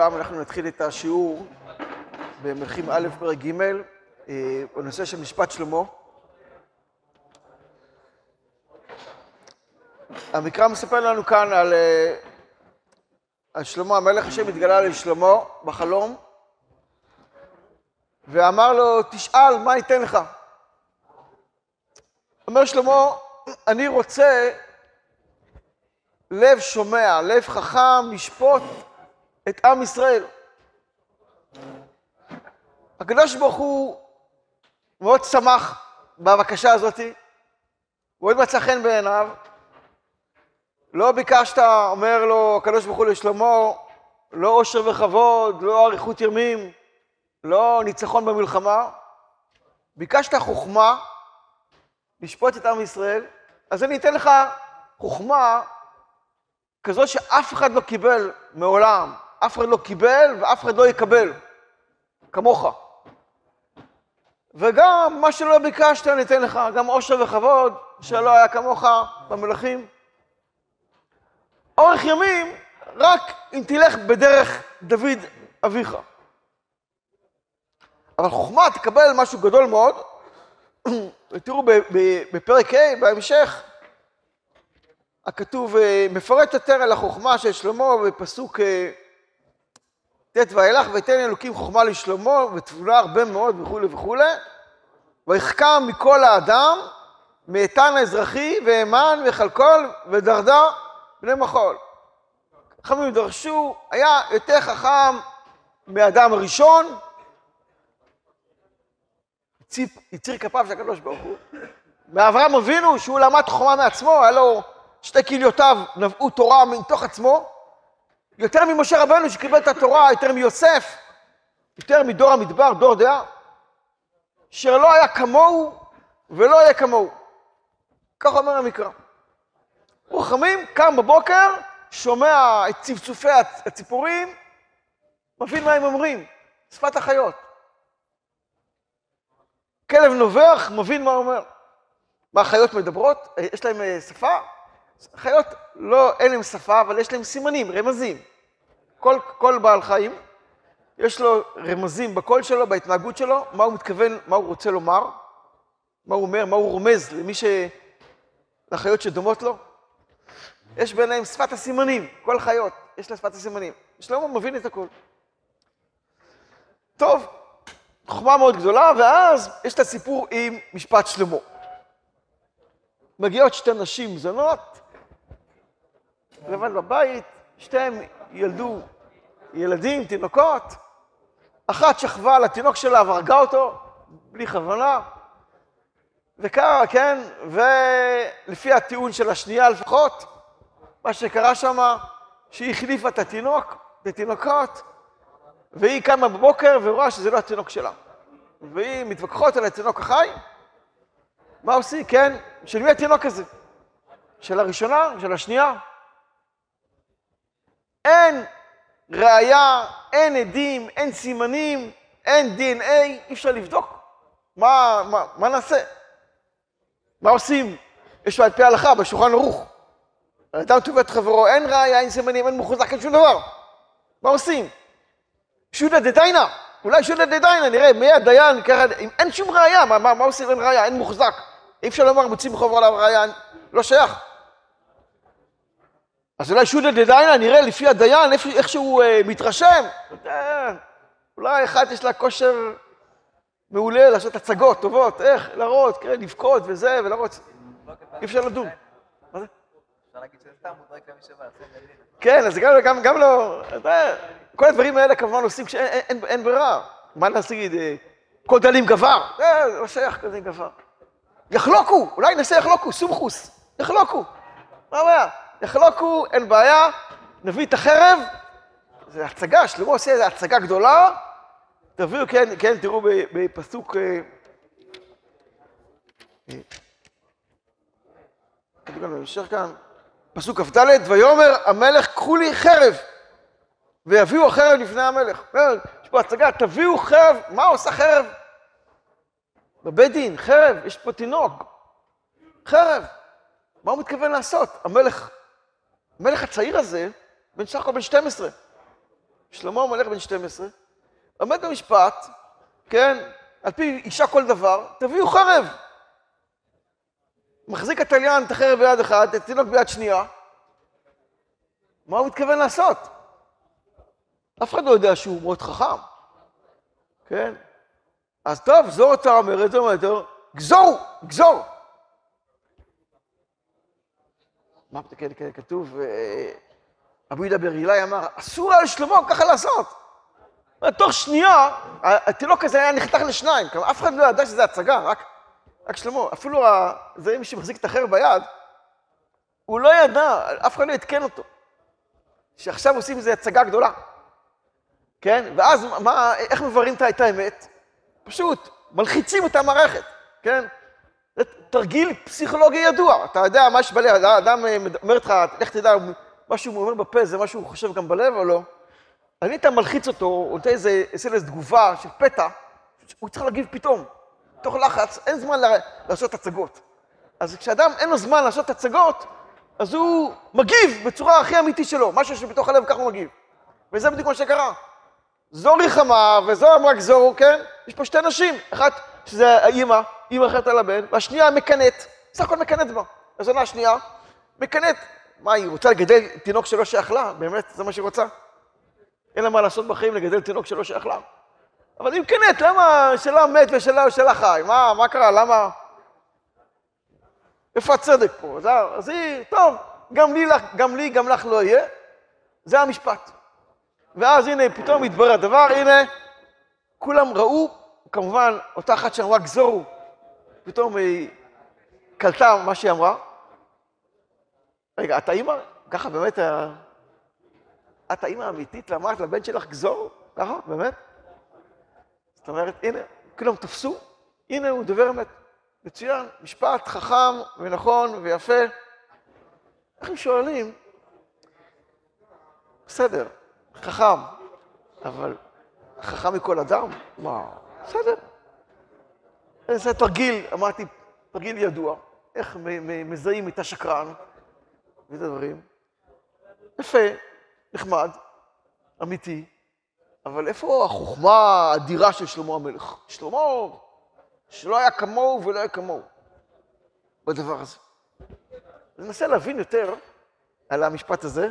לכולם, אנחנו נתחיל את השיעור במלכים א' פרק ג', אה, בנושא של משפט שלמה. המקרא מספר לנו כאן על, אה, על שלמה, המלך השם התגלה לשלמה בחלום, ואמר לו, תשאל, מה ייתן לך? אומר שלמה, אני רוצה לב שומע, לב חכם, לשפוט את עם ישראל. הקדוש ברוך הוא מאוד שמח בבקשה הזאת, מאוד מצא חן בעיניו. לא ביקשת, אומר לו הקדוש ברוך הוא לשלמה, לא עושר וכבוד, לא אריכות ימים, לא ניצחון במלחמה. ביקשת חוכמה לשפוט את עם ישראל, אז אני אתן לך חוכמה כזאת שאף אחד לא קיבל מעולם, אף אחד לא קיבל ואף אחד לא יקבל, כמוך. וגם מה שלא ביקשת אני אתן לך, גם עושר וכבוד שלא היה כמוך במלכים. אורך ימים, רק אם תלך בדרך דוד אביך. אבל חוכמה תקבל משהו גדול מאוד. תראו בפרק ה' בהמשך, הכתוב אה, מפרט יותר על החוכמה של שלמה בפסוק אה, ט' ואילך ויתן אלוקים חוכמה לשלמה ותבונה הרבה מאוד וכולי וכולי. ויחכם מכל האדם מאיתן האזרחי והמן וחלקול ודרדה בני מחול. חכמים דרשו, היה יותר חכם מאדם הראשון, יציר כפיו של הקדוש ברוך הוא, מאברהם אבינו שהוא למד חוכמה מעצמו, היה לו שתי כליותיו נבעו תורה מתוך עצמו, יותר ממשה רבנו שקיבל את התורה, יותר מיוסף, יותר מדור המדבר, דור דעה, אשר לא היה כמוהו ולא יהיה כמוהו. כך אומר המקרא. רוחמים קם בבוקר, שומע את צפצופי הציפורים, מבין מה הם אומרים, שפת החיות. כלב נובח, מבין מה אומר. מה החיות מדברות? יש להם אה, שפה? חיות, לא, אין להם שפה, אבל יש להם סימנים, רמזים. כל, כל בעל חיים, יש לו רמזים בקול שלו, בהתנהגות שלו, מה הוא מתכוון, מה הוא רוצה לומר, מה הוא אומר, מה הוא רומז למי ש... לחיות שדומות לו. יש ביניהם שפת הסימנים, כל חיות, יש לה שפת הסימנים. שלמה מבין את הכל. טוב, חוכמה מאוד גדולה, ואז יש את הסיפור עם משפט שלמה. מגיעות שתי נשים זונות, לבד בבית, שתיהם ילדו ילדים, תינוקות. אחת שכבה על התינוק שלה והרגה אותו, בלי כוונה. וככה, כן, ולפי הטיעון של השנייה לפחות, מה שקרה שם, שהיא החליפה את התינוק, את התינוקות, והיא קמה בבוקר ורואה שזה לא התינוק שלה. והיא מתווכחות על התינוק החי, מה עושים? כן, של מי התינוק הזה? של הראשונה? של השנייה? אין ראייה, אין עדים, אין סימנים, אין DNA, אי אפשר לבדוק. מה, מה, מה נעשה? מה עושים? יש על פי ההלכה בשולחן ערוך. אדם תובע את חברו, אין ראייה, אין סימנים, אין מחוזק, אין שום דבר. מה עושים? שודא דדיינה, אולי שודא דדיינה, נראה מי הדיין, ככה, אין שום ראייה, מה, מה, מה עושים? אין ראייה, אין מוחזק. אי אפשר לומר, מוצאים בחובר עליו ראייה, לא שייך. אז אולי שודא דדיינה נראה לפי הדיין איך שהוא אה, מתרשם. אה, אולי אחת יש לה כושר מעולה לעשות הצגות טובות, איך להראות, כן, לבכות וזה, ולהראות. אי אפשר לדון. מה זה? אפשר להגיד שזה סתם מודרק למי שבא, כן, אז גם, גם, גם לא, כל הדברים האלה כמובן עושים כשאין ברירה. מה נגיד, אה, כל דלים גבר? זה לא שייך כזה גבר. יחלוקו, אולי נעשה יחלוקו, סומכוס, יחלוקו. מה הבעיה? יחלוקו, אין בעיה, נביא את החרב, זה הצגה, שלמה עושה איזו הצגה גדולה, תביאו, כן, כן, תראו בפסוק... אה, אה, כאן, פסוק כ"ד, ויאמר המלך, קחו לי חרב, ויביאו החרב לפני המלך. יש פה הצגה, תביאו חרב, מה עושה חרב? בבית דין, חרב, יש פה תינוק, חרב. מה הוא מתכוון לעשות? המלך המלך הצעיר הזה, בן סך הכל בן 12. שלמה מלך בן 12, עומד במשפט, כן, על פי אישה כל דבר, תביאו חרב. מחזיק התליין את החרב ביד אחת, את התינוק ביד שנייה. מה הוא מתכוון לעשות? אף אחד לא יודע שהוא מאוד חכם, כן? אז טוב, זו אתה אומר את זה, אומר יותר, גזור, גזור. מה כן, כן, כתוב, אה, אבו יהודה ברילי אמר, אסור היה לשלמה ככה לעשות. תוך שנייה, התינוק הזה היה נחתך לשניים, כלומר, אף אחד לא ידע שזה הצגה, רק, רק שלמה. אפילו זה מי שמחזיק את החרב ביד, הוא לא ידע, אף אחד לא עדכן אותו, שעכשיו עושים איזו הצגה גדולה. כן? ואז מה, איך מבררים את האמת? פשוט, מלחיצים את המערכת, כן? תרגיל פסיכולוגי ידוע. אתה יודע מה יש בלב, האדם אומר לך, לך תדע, מה שהוא אומר בפה זה מה שהוא חושב גם בלב או לא? אני אתה מלחיץ אותו, הוא נותן איזה, איזה תגובה של פתע, הוא צריך להגיב פתאום. תוך לחץ, אין זמן לעשות הצגות. אז כשאדם אין לו זמן לעשות הצגות, אז הוא מגיב בצורה הכי אמיתית שלו, משהו שבתוך הלב ככה הוא מגיב. וזה בדיוק מה שקרה. זו ריחמה וזו אמרה גזור, כן? יש פה שתי נשים, אחת שזה האימא, אימא אחרת על הבן, והשנייה מקנאת, סך הכל מקנאת בה. הזונה השנייה, מקנאת. מה, היא רוצה לגדל תינוק שלא שייך לה? באמת, זה מה שהיא רוצה? אין לה מה לעשות בחיים לגדל תינוק שלא שייך לה. אבל היא מקנאת, למה שלה מת ושלה שלה חי? מה, מה קרה? למה? איפה הצדק פה? אז היא, טוב, גם לי, גם לי, גם לך לא יהיה. זה המשפט. ואז הנה, פתאום התברר הדבר, הנה, כולם ראו, כמובן, אותה אחת שאמרה גזורו, פתאום היא קלטה מה שהיא אמרה. רגע, את האימא? ככה באמת, את האימא האמיתית ואמרת לבן שלך גזור? ככה, באמת? זאת אומרת, הנה, כולם תפסו, הנה הוא דובר אמת. מצוין, משפט חכם ונכון ויפה. איך הם שואלים? בסדר, חכם, אבל חכם מכל אדם? מה, בסדר. זה תרגיל, אמרתי, תרגיל ידוע, איך מזהים את השקרן ואת הדברים. יפה, נחמד, אמיתי, אבל איפה החוכמה האדירה של שלמה המלך? שלמה, שלא היה כמוהו ולא היה כמוהו בדבר הזה. ננסה להבין יותר על המשפט הזה,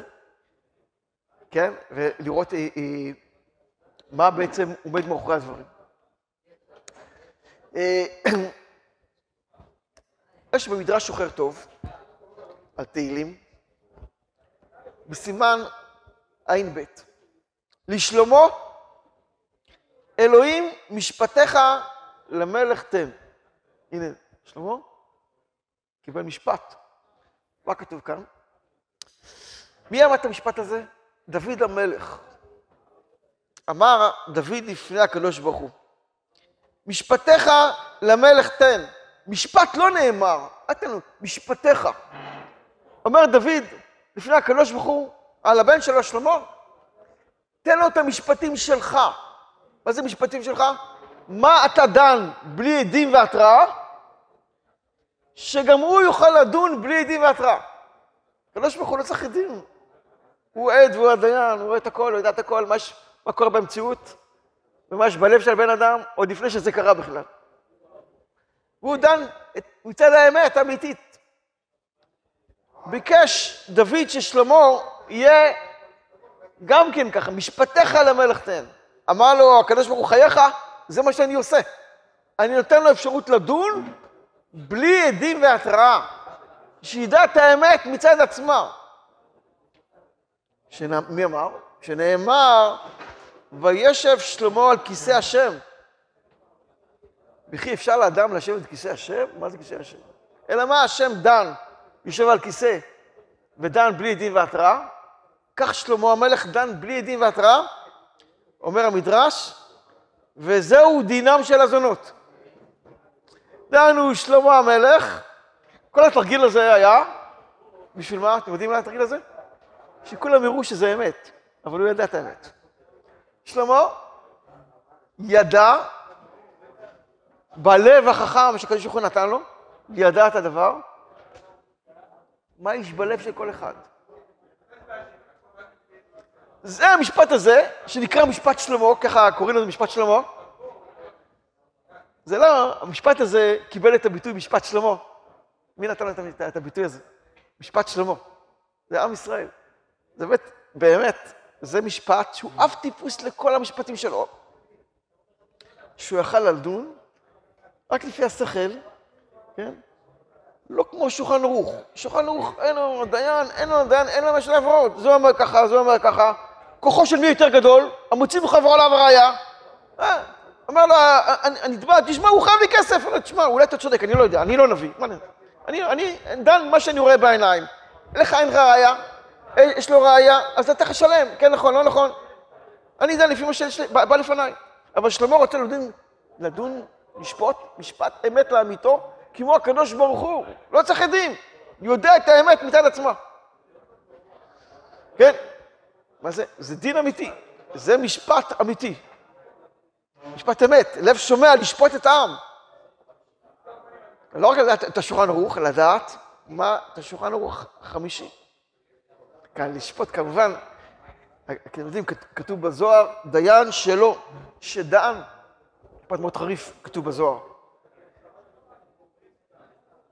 כן? ולראות אה, אה, מה בעצם עומד מאחורי הדברים. אה, יש במדרש שוחר טוב על תהילים, בסימן ע"ב. לשלמה, אלוהים משפטיך למלך תן. הנה, שלמה קיבל משפט. מה כתוב כאן? מי אמר את המשפט הזה? דוד המלך. אמר דוד לפני הקדוש ברוך הוא, משפטיך למלך תן. משפט לא נאמר, אל תנו, משפטיך. אומר דוד לפני הקדוש ברוך הוא על הבן שלו שלמה, תן לו את המשפטים שלך. מה זה משפטים שלך? מה אתה דן בלי עדים והתראה? שגם הוא יוכל לדון בלי עדים והתראה. הקדוש ברוך הוא לא צריך עדים. הוא עד והוא הדיין, הוא רואה את הכל, הוא יודע את הכל, מה, ש... מה קורה במציאות, יש בלב של בן אדם, עוד לפני שזה קרה בכלל. והוא דן מצד האמת האמיתית. ביקש דוד ששלמה יהיה גם כן ככה, משפטיך למלך תן. אמר לו הקדוש ברוך הוא חייך, זה מה שאני עושה. אני נותן לו אפשרות לדון בלי עדים והתראה. שידע את האמת מצד עצמה. שנ... מי אמר? שנאמר, וישב שלמה על כיסא השם. וכי אפשר לאדם לשבת בכיסא השם? מה זה כיסא השם? אלא מה השם דן, יושב על כיסא ודן בלי עדים והתראה? כך שלמה המלך דן בלי עדים והתראה, אומר המדרש, וזהו דינם של הזונות. דנו שלמה המלך, כל התרגיל הזה היה, בשביל מה? אתם יודעים מה התרגיל הזה? שכולם יראו שזה אמת, אבל הוא ידע את האמת. שלמה ידע, בלב החכם שקדוש ברוך הוא נתן לו, ידע את הדבר, מה יש בלב של כל אחד. זה המשפט הזה, שנקרא משפט שלמה, ככה קוראים לזה משפט שלמה. זה לא, המשפט הזה קיבל את הביטוי משפט שלמה. מי נתן את הביטוי הזה? משפט שלמה. זה עם ישראל. זה באמת, באמת, זה משפט שהוא אב טיפוס לכל המשפטים שלו. שהוא יכל לדון רק לפי השכל, כן? לא כמו שולחן ערוך. שולחן ערוך, אין לו דיין, אין לו דיין, אין לו משהו להפרות. זה אומר ככה, זה אומר ככה. כוחו של מי יותר גדול? המוציא מחברו עליו הראייה. אה, אומר לו, הנתבע, תשמע, הוא חייב לי כסף. אומר, תשמע, אולי אתה צודק, אני לא יודע, אני לא נביא. אני, דן מה שאני רואה בעיניים. לך אין לך ראייה, אה, יש לו ראייה, אז אתה לשלם. כן, נכון, לא נכון. אני דן לפי מה שיש לי, בא לפניי. אבל שלמה רוצה לדון, לדון, לשפוט, משפט אמת לאמיתו, כמו הקדוש ברוך הוא. לא צריך עדים, יודע את האמת מצד עצמה. כן? מה זה? זה דין אמיתי, זה משפט אמיתי. משפט אמת, לב שומע לשפוט את העם. לא רק לדעת את השולחן ערוך, לדעת מה, את השולחן ערוך חמישי. כאן לשפוט כמובן, אתם יודעים, כתוב בזוהר, דיין שלו, שדן, משפט מאוד חריף כתוב בזוהר.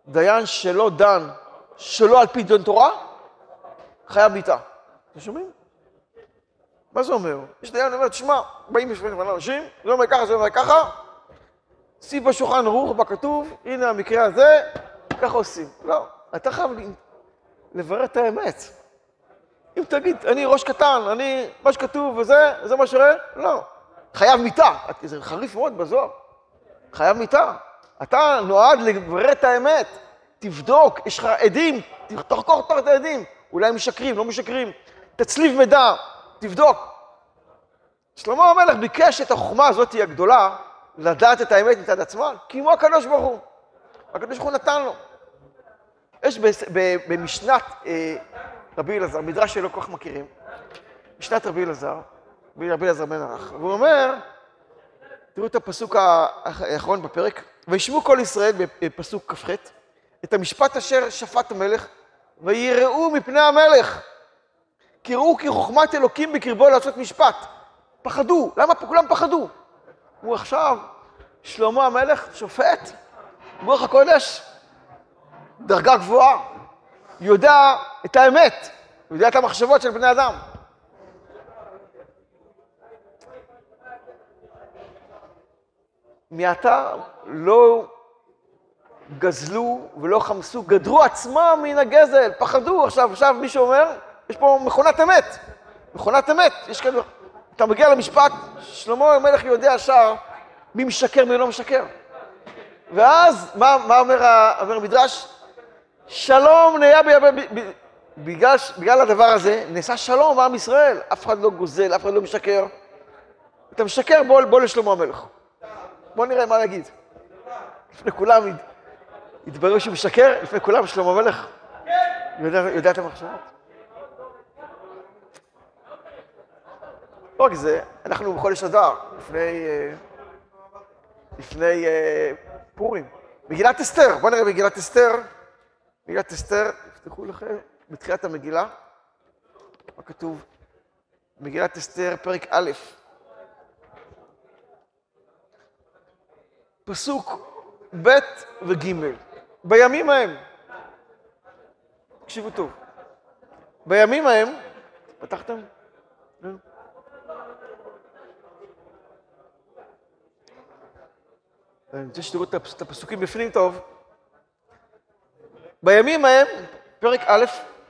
דיין שלא דן, שלא על פי דין תורה, חייב מיתה. אתם שומעים? מה זה אומר? יש דיין אומר, תשמע, באים לפני אנשים, זה אומר ככה, זה אומר ככה, שים בשולחן ערוך, בכתוב, הנה המקרה הזה, ככה עושים. לא, אתה חייב לברר את האמת. אם תגיד, אני ראש קטן, אני, מה שכתוב וזה, זה מה שראה, לא. חייב מיתה. זה חריף מאוד בזוהר. חייב מיתה. אתה נועד לברר את האמת. תבדוק, יש לך עדים, תחקור את העדים. אולי משקרים, לא משקרים. תצליב מידע, תבדוק. שלמה המלך ביקש את החוכמה הזאת הגדולה, לדעת את האמת מצד עצמה, כמו הקדוש ברוך הוא. הקדוש ברוך הוא נתן לו. יש במשנת אה, רבי אלעזר, מדרש שלא כל כך מכירים, משנת רבי אלעזר, רבי אלעזר בן ערך, והוא אומר, תראו את הפסוק האחרון בפרק, וישמעו כל ישראל בפסוק כ"ח, את המשפט אשר שפט המלך, ויראו מפני המלך, כי ראו כי חוכמת אלוקים בקרבו לעשות משפט. פחדו, למה כולם פחדו? הוא עכשיו, שלמה המלך, שופט, ברוך הקודש, דרגה גבוהה, יודע את האמת, יודע את המחשבות של בני אדם. מעתה לא גזלו ולא חמסו, גדרו עצמם מן הגזל, פחדו. עכשיו, עכשיו מישהו אומר, יש פה מכונת אמת, מכונת אמת. יש כאן, אתה מגיע למשפט, שלמה המלך יודע שר מי משקר מי לא משקר. ואז, מה, מה אומר המדרש? שלום נהיה בגלל, בגלל הדבר הזה, נעשה שלום בעם ישראל. אף אחד לא גוזל, אף אחד לא משקר. אתה משקר, בוא, בוא לשלמה המלך. בוא נראה מה נגיד. לפני כולם יתברר שהוא משקר, לפני כולם שלמה המלך יודע, יודע את המחשבות. לא רק זה, אנחנו בחודש אדר, לפני, אה, לפני אה, פורים. מגילת אסתר, בואו נראה מגילת אסתר. מגילת אסתר, תפתחו לכם, בתחילת המגילה, מה כתוב? מגילת אסתר, פרק א', פסוק ב' וג', בימים ההם, תקשיבו טוב, בימים ההם, פתחתם? אני רוצה שתראו את הפסוקים בפנים טוב. בימים ההם, פרק א',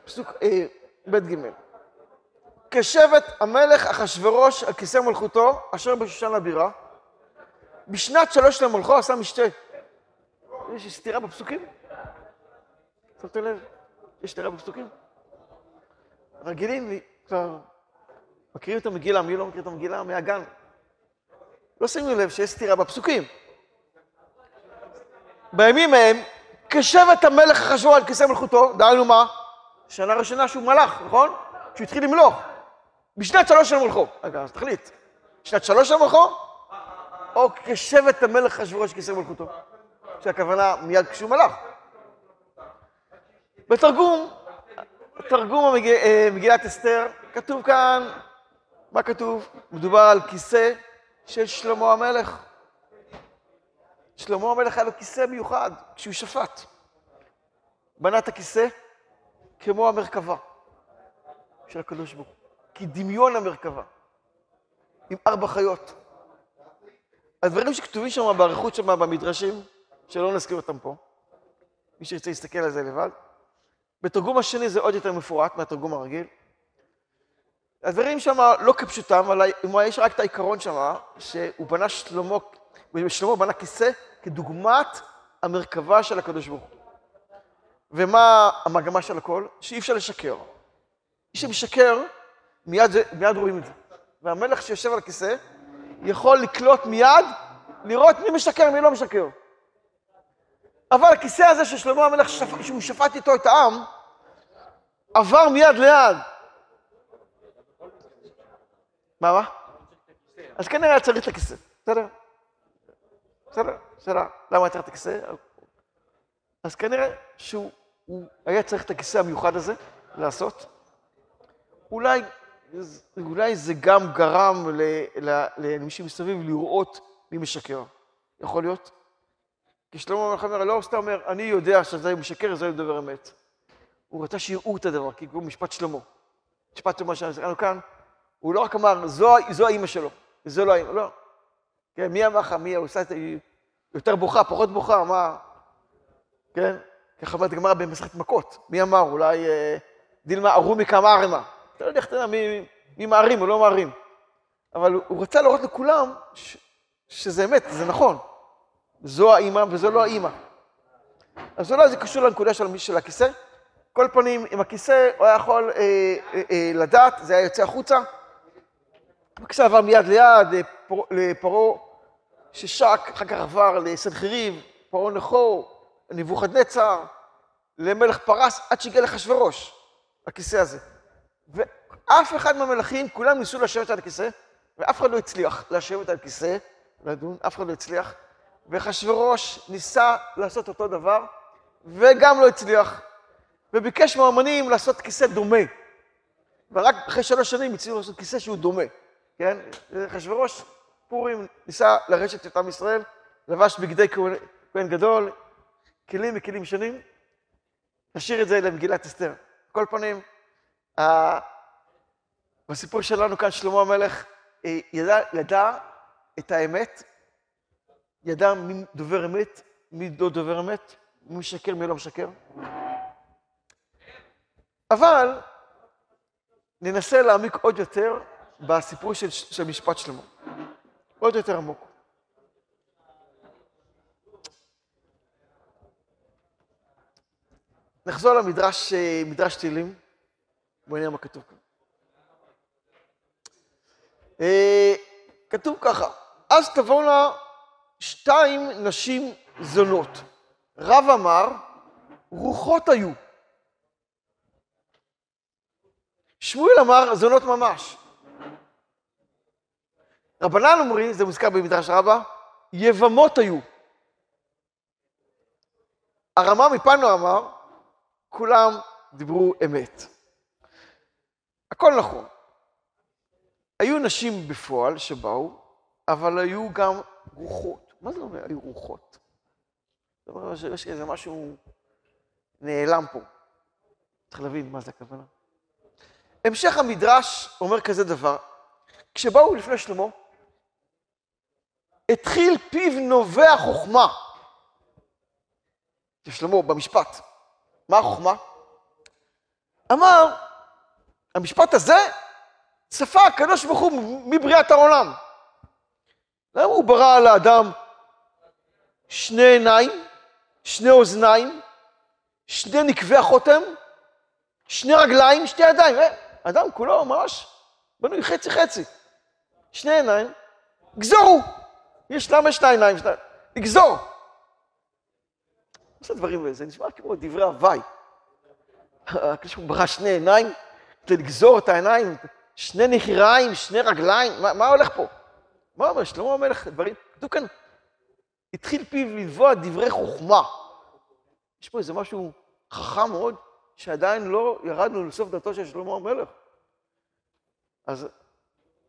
פסוק אה, ב' ג', כשבט המלך אחשורוש על כיסא מלכותו, אשר בשושן הבירה, בשנת שלוש למלכו עשה משתה. יש סתירה בפסוקים? שמתם לב? יש סתירה בפסוקים? רגילים, כבר מכירים את המגילה, מי לא מכיר את המגילה? מהגן. לא שמים לב שיש סתירה בפסוקים. בימים ההם כשבט המלך אחשוורו על כיסא מלכותו, דהיינו מה? שנה ראשונה שהוא מלך, נכון? שהוא התחיל למלוך. בשנת שלוש של מלכו. רגע, אז תחליט. שנת שלוש של מלכו? או כשבט המלך על כיסא מלכותו? שהכוונה מיד כשהוא מלך. בתרגום, תרגום אה, מגילת אסתר, כתוב כאן מה כתוב? מדובר על כיסא של שלמה המלך. שלמה המלך היה לו כיסא מיוחד כשהוא שפט. בנה את הכיסא כמו המרכבה של הקדוש ברוך הוא, כדמיון המרכבה, עם ארבע חיות. הדברים שכתובים שם באריכות שם במדרשים, שלא נזכיר אותם פה, מי שירצה להסתכל על זה לבד. בתרגום השני זה עוד יותר מפורט מהתרגום הרגיל. הדברים שם לא כפשוטם, אבל יש רק את העיקרון שם, שהוא בנה שלמה, שלמה בנה כיסא כדוגמת המרכבה של הקדוש ברוך הוא. ומה המגמה של הכל? שאי אפשר לשקר. מי שמשקר, מיד, מיד רואים את זה. והמלך שיושב על הכיסא יכול לקלוט מיד, לראות מי משקר, מי לא משקר. אבל הכיסא הזה של שלמה המלך, שהוא שפט איתו את העם, עבר מיד ליד. מה, מה? אז כנראה צריך את הכיסא, בסדר? בסדר, שאלה, למה היה צריך את הכיסא? אז כנראה שהוא היה צריך את הכיסא המיוחד הזה לעשות. אולי, אולי זה גם גרם לאנשים מסביב לראות מי משקר. יכול להיות? כי שלמה המלך אומר, לא סתם אומר, אני יודע שזה משקר, זה מדבר אמת. הוא רצה שיראו את הדבר, כי הוא משפט שלמה. משפט שלמה שאנחנו כאן, הוא לא רק אמר, זו, זו האימא שלו, וזו לא האימא, לא. כן, מי אמר לך, מי, עושה את זה, יותר בוכה, פחות בוכה, מה, כן? ככה אומרת הגמרא במסכת מכות. מי אמר? אולי אה, דילמה ארומי כמה ערמה. אתה לא יודע איך אתה יודע מי, מי מערים או לא מערים. אבל הוא רצה להראות לכולם ש, שזה אמת, זה נכון. זו האימא וזו לא האימא. אז זה קשור לנקודה של מי של הכיסא. כל פנים, עם הכיסא הוא היה יכול אה, אה, אה, לדעת, זה היה יוצא החוצה. הכיסא עבר מיד ליד לפרעה ששק, אחר כך עבר לסנחריב, פרעה נחור, נבוכדנצר, למלך פרס, עד שהגיע לאחשוורוש, הכיסא הזה. ואף אחד מהמלכים, כולם ניסו לשבת על הכיסא, ואף אחד לא הצליח לשבת על כיסא, לדון, אף אחד לא הצליח. ואחשוורוש ניסה לעשות אותו דבר, וגם לא הצליח. וביקש מהאמנים לעשות כיסא דומה. ורק אחרי שלוש שנים הצליחו לעשות כיסא שהוא דומה, כן? אחשוורוש, פורים, ניסה לרשת את עם ישראל, לבש בגדי כהן גדול, כלים וכלים שונים, נשאיר את זה למגילת אסתר. כל פנים, בסיפור שלנו כאן, שלמה המלך אה, ידע, ידע את האמת, ידע מי דובר אמת, מי לא דובר אמת, מי משקר, מי לא משקר. אבל ננסה להעמיק עוד יותר בסיפור של, של משפט שלמה. עוד יותר עמוק. נחזור למדרש, אה, מדרש תהילים, בואי נראה מה כתוב כאן. אה, כתוב ככה, אז תבואנה שתיים נשים זונות. רב אמר, רוחות היו. שמואל אמר, זונות ממש. רבנן אומרים, זה מוזכר במדרש רבה, יבמות היו. הרמה מפנו אמר, כולם דיברו אמת. הכל נכון. היו נשים בפועל שבאו, אבל היו גם רוחות. מה זה אומר היו רוחות? זאת אומרת שיש איזה משהו נעלם פה. צריך להבין מה זה הכוונה. המשך המדרש אומר כזה דבר, כשבאו לפני שלמה, התחיל פיו נובע חוכמה. שלמה במשפט. מה החוכמה? אמר, המשפט הזה צפה הקדוש ברוך הוא מבריאת העולם. למה הוא ברא לאדם שני עיניים, שני אוזניים, שני נקבי החותם, שני רגליים, שתי ידיים? אה, אדם כולו ממש בנוי חצי חצי. שני עיניים, גזורו. יש למה שתי עיניים? לגזור. עושה דברים, זה נשמע כמו דברי הוואי. הקדוש ברוך הוא ברא שני עיניים, כדי לגזור את העיניים, שני נחיריים, שני רגליים, מה, מה הולך פה? מה אומר שלמה המלך, דברים, כתוב כאן, התחיל פיו לנבוע דברי חוכמה. יש פה איזה משהו חכם מאוד, שעדיין לא ירדנו לסוף דתו של שלמה המלך. אז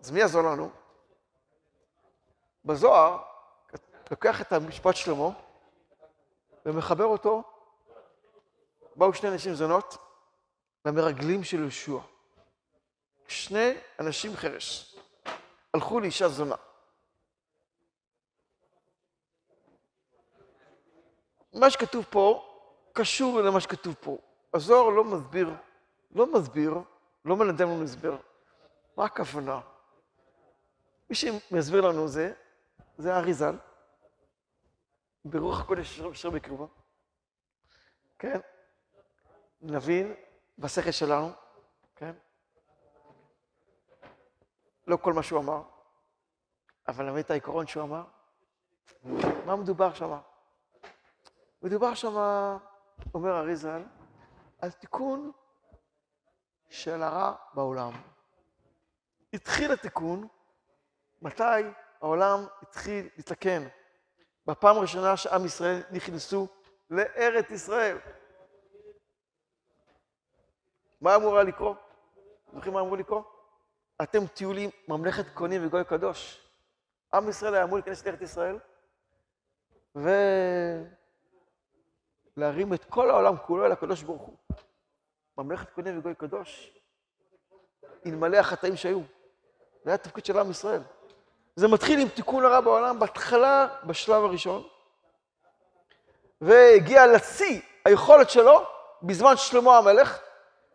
אז מי יעזור לנו? בזוהר, לוקח את המשפט שלמה ומחבר אותו, באו שני אנשים זונות למרגלים של יהושע. שני אנשים חרש הלכו לאישה זונה. מה שכתוב פה קשור למה שכתוב פה. הזוהר לא מסביר, לא מסביר, לא מנדם לנו הסבר. מה הכוונה? מי שמסביר לנו זה, זה האריזל, ברוח הקודש אשר בקרבה. כן? נבין בשכל שלנו, כן? לא כל מה שהוא אמר, אבל נבין את העיקרון שהוא אמר. מה מדובר שם? מדובר שם, אומר אריזל, על תיקון של הרע בעולם. התחיל התיקון, מתי העולם התחיל לתקן? בפעם הראשונה שעם ישראל נכנסו לארץ ישראל. מה אמורה לקרוא? זוכרים מה אמרו לקרוא? אתם תהיו לי ממלכת כהנים וגוי קדוש. עם ישראל היה אמור להיכנס לארץ ישראל, ולהרים את כל העולם כולו אל הקדוש ברוך הוא. ממלכת כהנים וגוי קדוש, אלמלא החטאים שהיו. זה היה התפקיד של עם ישראל. זה מתחיל עם תיקון הרע בעולם, בהתחלה, בשלב הראשון, והגיע לשיא היכולת שלו בזמן שלמה המלך,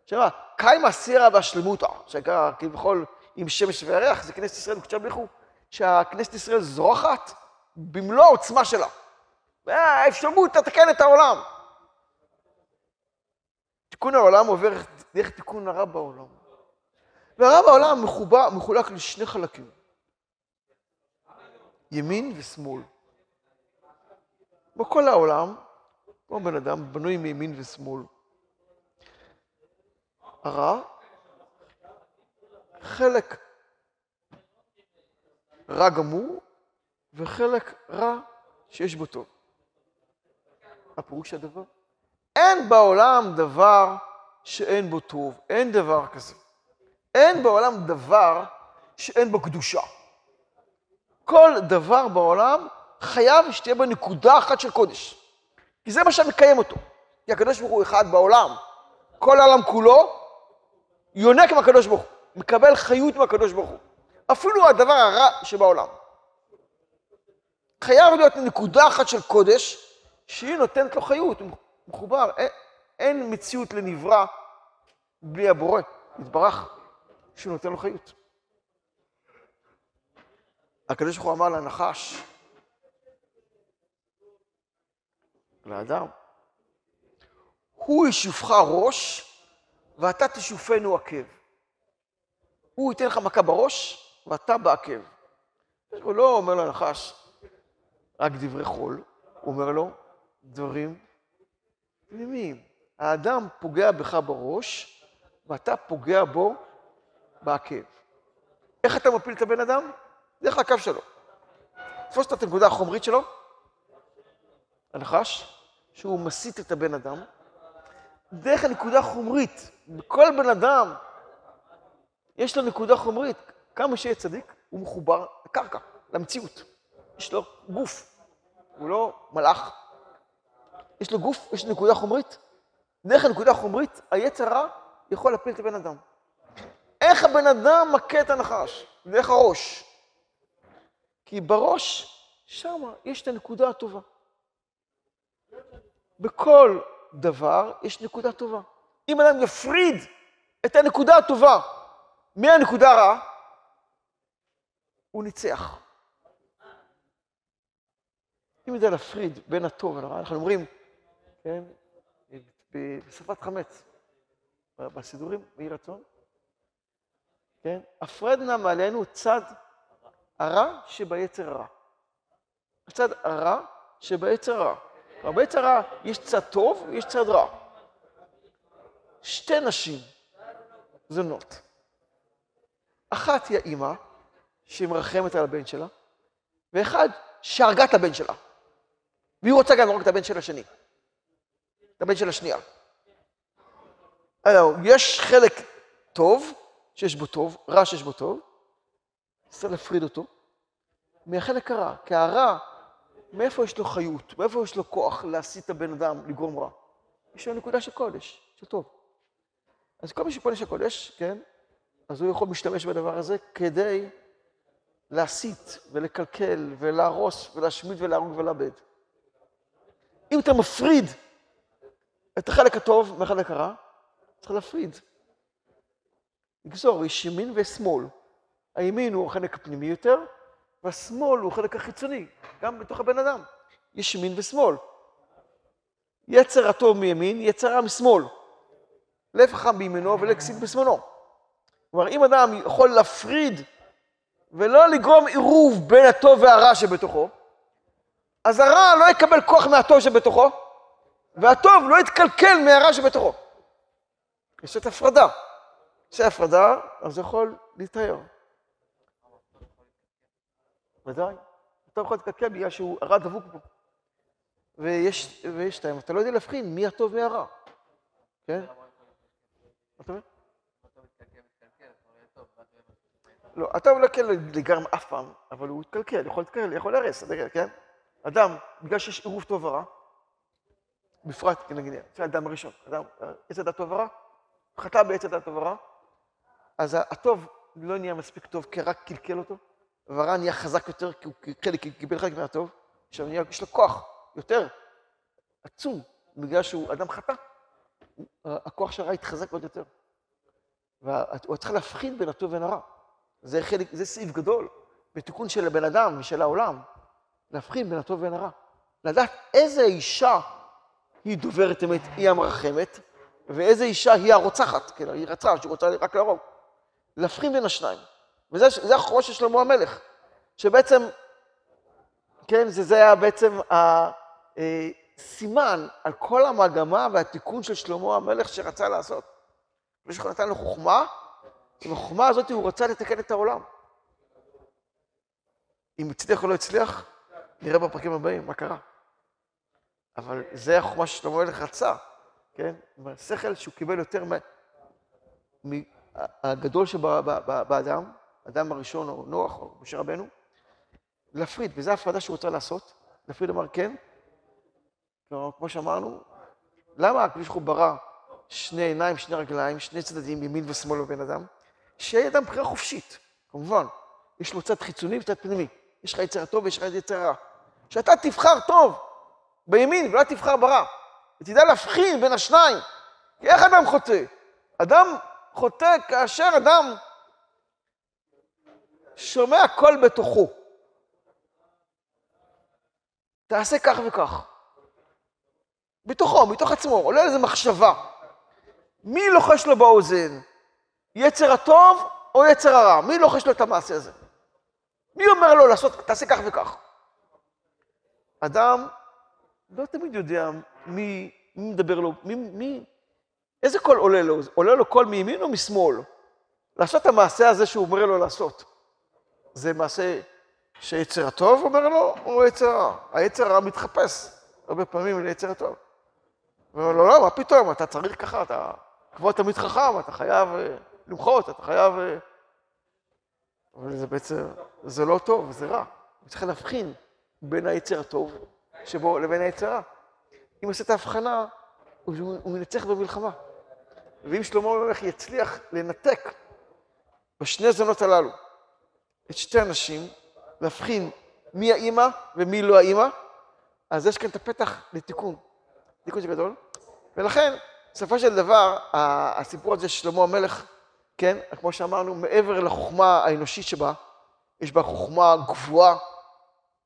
שאמר, קיימה סירא והשלמותא, שקרא כביכול עם שמש וירח, זה כנסת ישראל בקדושה בריחו, שהכנסת ישראל זורחת במלוא העוצמה שלה. והאפשרות לתקן את העולם. תיקון העולם עובר דרך תיקון הרע בעולם. והרע בעולם מחובה, מחולק לשני חלקים, ימין ושמאל. בכל העולם, כמו בן אדם, בנוי מימין ושמאל. הרע, חלק רע גמור וחלק רע שיש בו טוב. מה פירוש הדבר? אין בעולם דבר שאין בו טוב, אין דבר כזה. אין בעולם דבר שאין בו קדושה. כל דבר בעולם חייב שתהיה בו נקודה אחת של קודש. כי זה מה שמקיים אותו. כי הקדוש ברוך הוא אחד בעולם. כל העולם כולו יונק מהקדוש ברוך הוא, מקבל חיות מהקדוש ברוך הוא. אפילו הדבר הרע שבעולם. חייב להיות נקודה אחת של קודש, שהיא נותנת לו חיות, הוא מחובר. אין, אין מציאות לנברא בלי הבורא, יתברך, שהוא נותן לו חיות. הקדוש ברוך הוא אמר לנחש, לאדם, הוא ישופך ראש ואתה תשופנו עקב. הוא ייתן לך מכה בראש ואתה בעקב. הוא לא אומר לנחש רק דברי חול, הוא אומר לו דברים פנימיים. האדם פוגע בך בראש ואתה פוגע בו בעקב. איך אתה מפיל את הבן אדם? דרך הקו שלו. תפוס את הנקודה החומרית שלו, הנחש, שהוא מסית את הבן אדם, דרך הנקודה החומרית. בכל בן אדם יש לו נקודה חומרית. כמה שיהיה צדיק, הוא מחובר לקרקע, למציאות. יש לו גוף, הוא לא מלאך. יש לו גוף, יש לו נקודה חומרית. דרך הנקודה החומרית, היצר רע יכול להפיל את הבן אדם. איך הבן אדם מכה את הנחש? דרך הראש. כי בראש, שם יש את הנקודה הטובה. בכל דבר יש נקודה טובה. אם אדם יפריד את הנקודה הטובה מהנקודה הרעה, הוא ניצח. אם יודע להפריד בין הטוב לרע, אנחנו אומרים, כן, בשפת חמץ, בסידורים, באי רצון, כן, הפרד נא מעלינו צד הרע שביצר הרע. הצד הרע שביצר הרע. כלומר, ביצר הרע יש צד טוב ויש צד רע. שתי נשים זונות. אחת היא האימא, שהיא מרחמת על הבן שלה, ואחד שהרגה את הבן שלה. והיא רוצה גם להרוג את הבן של השני. את הבן של השנייה. יש חלק טוב שיש בו טוב, רע שיש בו טוב, צריך להפריד אותו מהחלק הרע. כי הרע, מאיפה יש לו חיות? מאיפה יש לו כוח להסית את הבן אדם, לגרום רע? יש לו נקודה של קודש, של טוב. אז כל מי שפונה של קודש, כן, אז הוא יכול להשתמש בדבר הזה כדי להסית ולקלקל ולהרוס ולהשמיד ולהרוג ולאבד. אם אתה מפריד את החלק הטוב מהחלק הרע, צריך להפריד. לגזור, יש ימין ושמאל. הימין הוא החלק הפנימי יותר, והשמאל הוא החלק החיצוני, גם בתוך הבן אדם. יש ימין ושמאל. יצר הטוב מימין, יצר רע משמאל. לב חכם בימינו ולקסיד בשמאלו. כלומר, אם אדם יכול להפריד ולא לגרום עירוב בין הטוב והרע שבתוכו, אז הרע לא יקבל כוח מהטוב שבתוכו, והטוב לא יתקלקל מהרע שבתוכו. יש את הפרדה. יש הפרדה, אז יכול להתאר. ודאי. הטוב יכול להתקלקל בגלל שהוא הרע דבוק בו. ויש, ויש שתיים, אתה לא יודע להבחין מי הטוב מהרע. כן? מה אתה אומר? לא, הטוב לא כן לגרם אף פעם, אבל הוא יתקלקל, יכול להתקלקל, יכול להרס, כן? אדם, בגלל שיש עירוב טוב ורע, בפרט, נגיד, זה האדם הראשון, אדם, עץ הדת טוב ורע, חטא בעץ הדת טוב ורע, אז הטוב לא נהיה מספיק טוב כי רק קלקל אותו, והרע נהיה חזק יותר כי הוא חלק, קיבל חלק מהטוב, עכשיו יש לו כוח יותר עצום, בגלל שהוא אדם חטא, הכוח של הרע יתחזק עוד יותר. והוא צריך להבחין בין הטוב ובין הרע. זה חלק, זה סעיף גדול בתיקון של הבן אדם ושל העולם, להבחין בין הטוב ובין הרע. לדעת איזה אישה היא דוברת אמת, היא המרחמת, ואיזה אישה היא הרוצחת, כן, היא רצחה, שהיא רוצה רק להרוג. להבחין בין השניים. וזה החוכמה של שלמה המלך, שבעצם, כן, זה, זה היה בעצם הסימן אה, על כל המגמה והתיקון של שלמה המלך שרצה לעשות. ושהוא נתן לו חוכמה, עם החוכמה הזאת הוא רצה לתקן את העולם. אם הצליח או לא הצליח, נראה בפרקים הבאים מה קרה. אבל זה החוכמה ששלמה המלך רצה, כן? השכל שהוא קיבל יותר מהגדול שבאדם, האדם הראשון, או נוח, או משה רבנו, להפריד, וזו ההפרדה שהוא רוצה לעשות. להפריד אמר כן, כלומר, כמו שאמרנו, למה הקדוש ברוך הוא ברא שני עיניים, שני רגליים, שני צדדים, ימין ושמאל בבן אדם? שיהיה אדם בחירה חופשית, כמובן. יש לו צד חיצוני וצד פנימי. יש לך יצר טוב ויש לך יצר רע. שאתה תבחר טוב בימין ולא תבחר ברע. ותדע להבחין בין השניים. כי איך אדם חוטא? אדם חוטא כאשר אדם שומע קול בתוכו. תעשה כך וכך. בתוכו, מתוך עצמו, עולה איזו מחשבה. מי לוחש לו באוזן? יצר הטוב או יצר הרע? מי לוחש לו את המעשה הזה? מי אומר לו לעשות, תעשה כך וכך? אדם לא תמיד יודע מי, מי מדבר לו, מי, מי, איזה קול עולה לו? עולה לו קול מימין או משמאל? לעשות את המעשה הזה שהוא אומר לו לעשות. זה מעשה שיצר הטוב אומר לו, או יצר הרע? היצר הרע מתחפש הרבה פעמים ליצר הטוב. הוא אומר לו, לא, מה פתאום, אתה צריך ככה, אתה כבוד תמיד חכם, אתה חייב אה, למחות, אתה חייב... אה, אבל זה בעצם, זה לא טוב, זה רע. צריך להבחין בין היצר הטוב שבו לבין היצר רע. אם עושה את ההבחנה, הוא מנצח במלחמה. ואם שלמה המלך יצליח לנתק בשני זונות הללו את שתי הנשים, להבחין מי האימא ומי לא האימא, אז יש כאן את הפתח לתיקון. תיקון שגדול. ולכן, בסופו של דבר, הסיפור הזה של שלמה המלך, כן, כמו שאמרנו, מעבר לחוכמה האנושית שבה, יש בה חוכמה גבוהה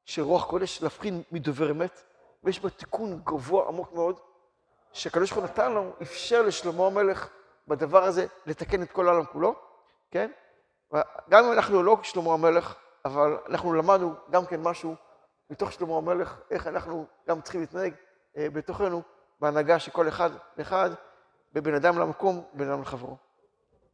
של רוח קודש, להבחין מדובר אמת, ויש בה תיקון גבוה עמוק מאוד, שהקדוש ברוך הוא נתן לנו, אפשר לשלמה המלך בדבר הזה לתקן את כל העולם כולו, כן? גם אם אנחנו לא שלמה המלך, אבל אנחנו למדנו גם כן משהו מתוך שלמה המלך, איך אנחנו גם צריכים להתנהג אה, בתוכנו, בהנהגה של כל אחד ואחד, בבין אדם למקום, בין אדם לחברו.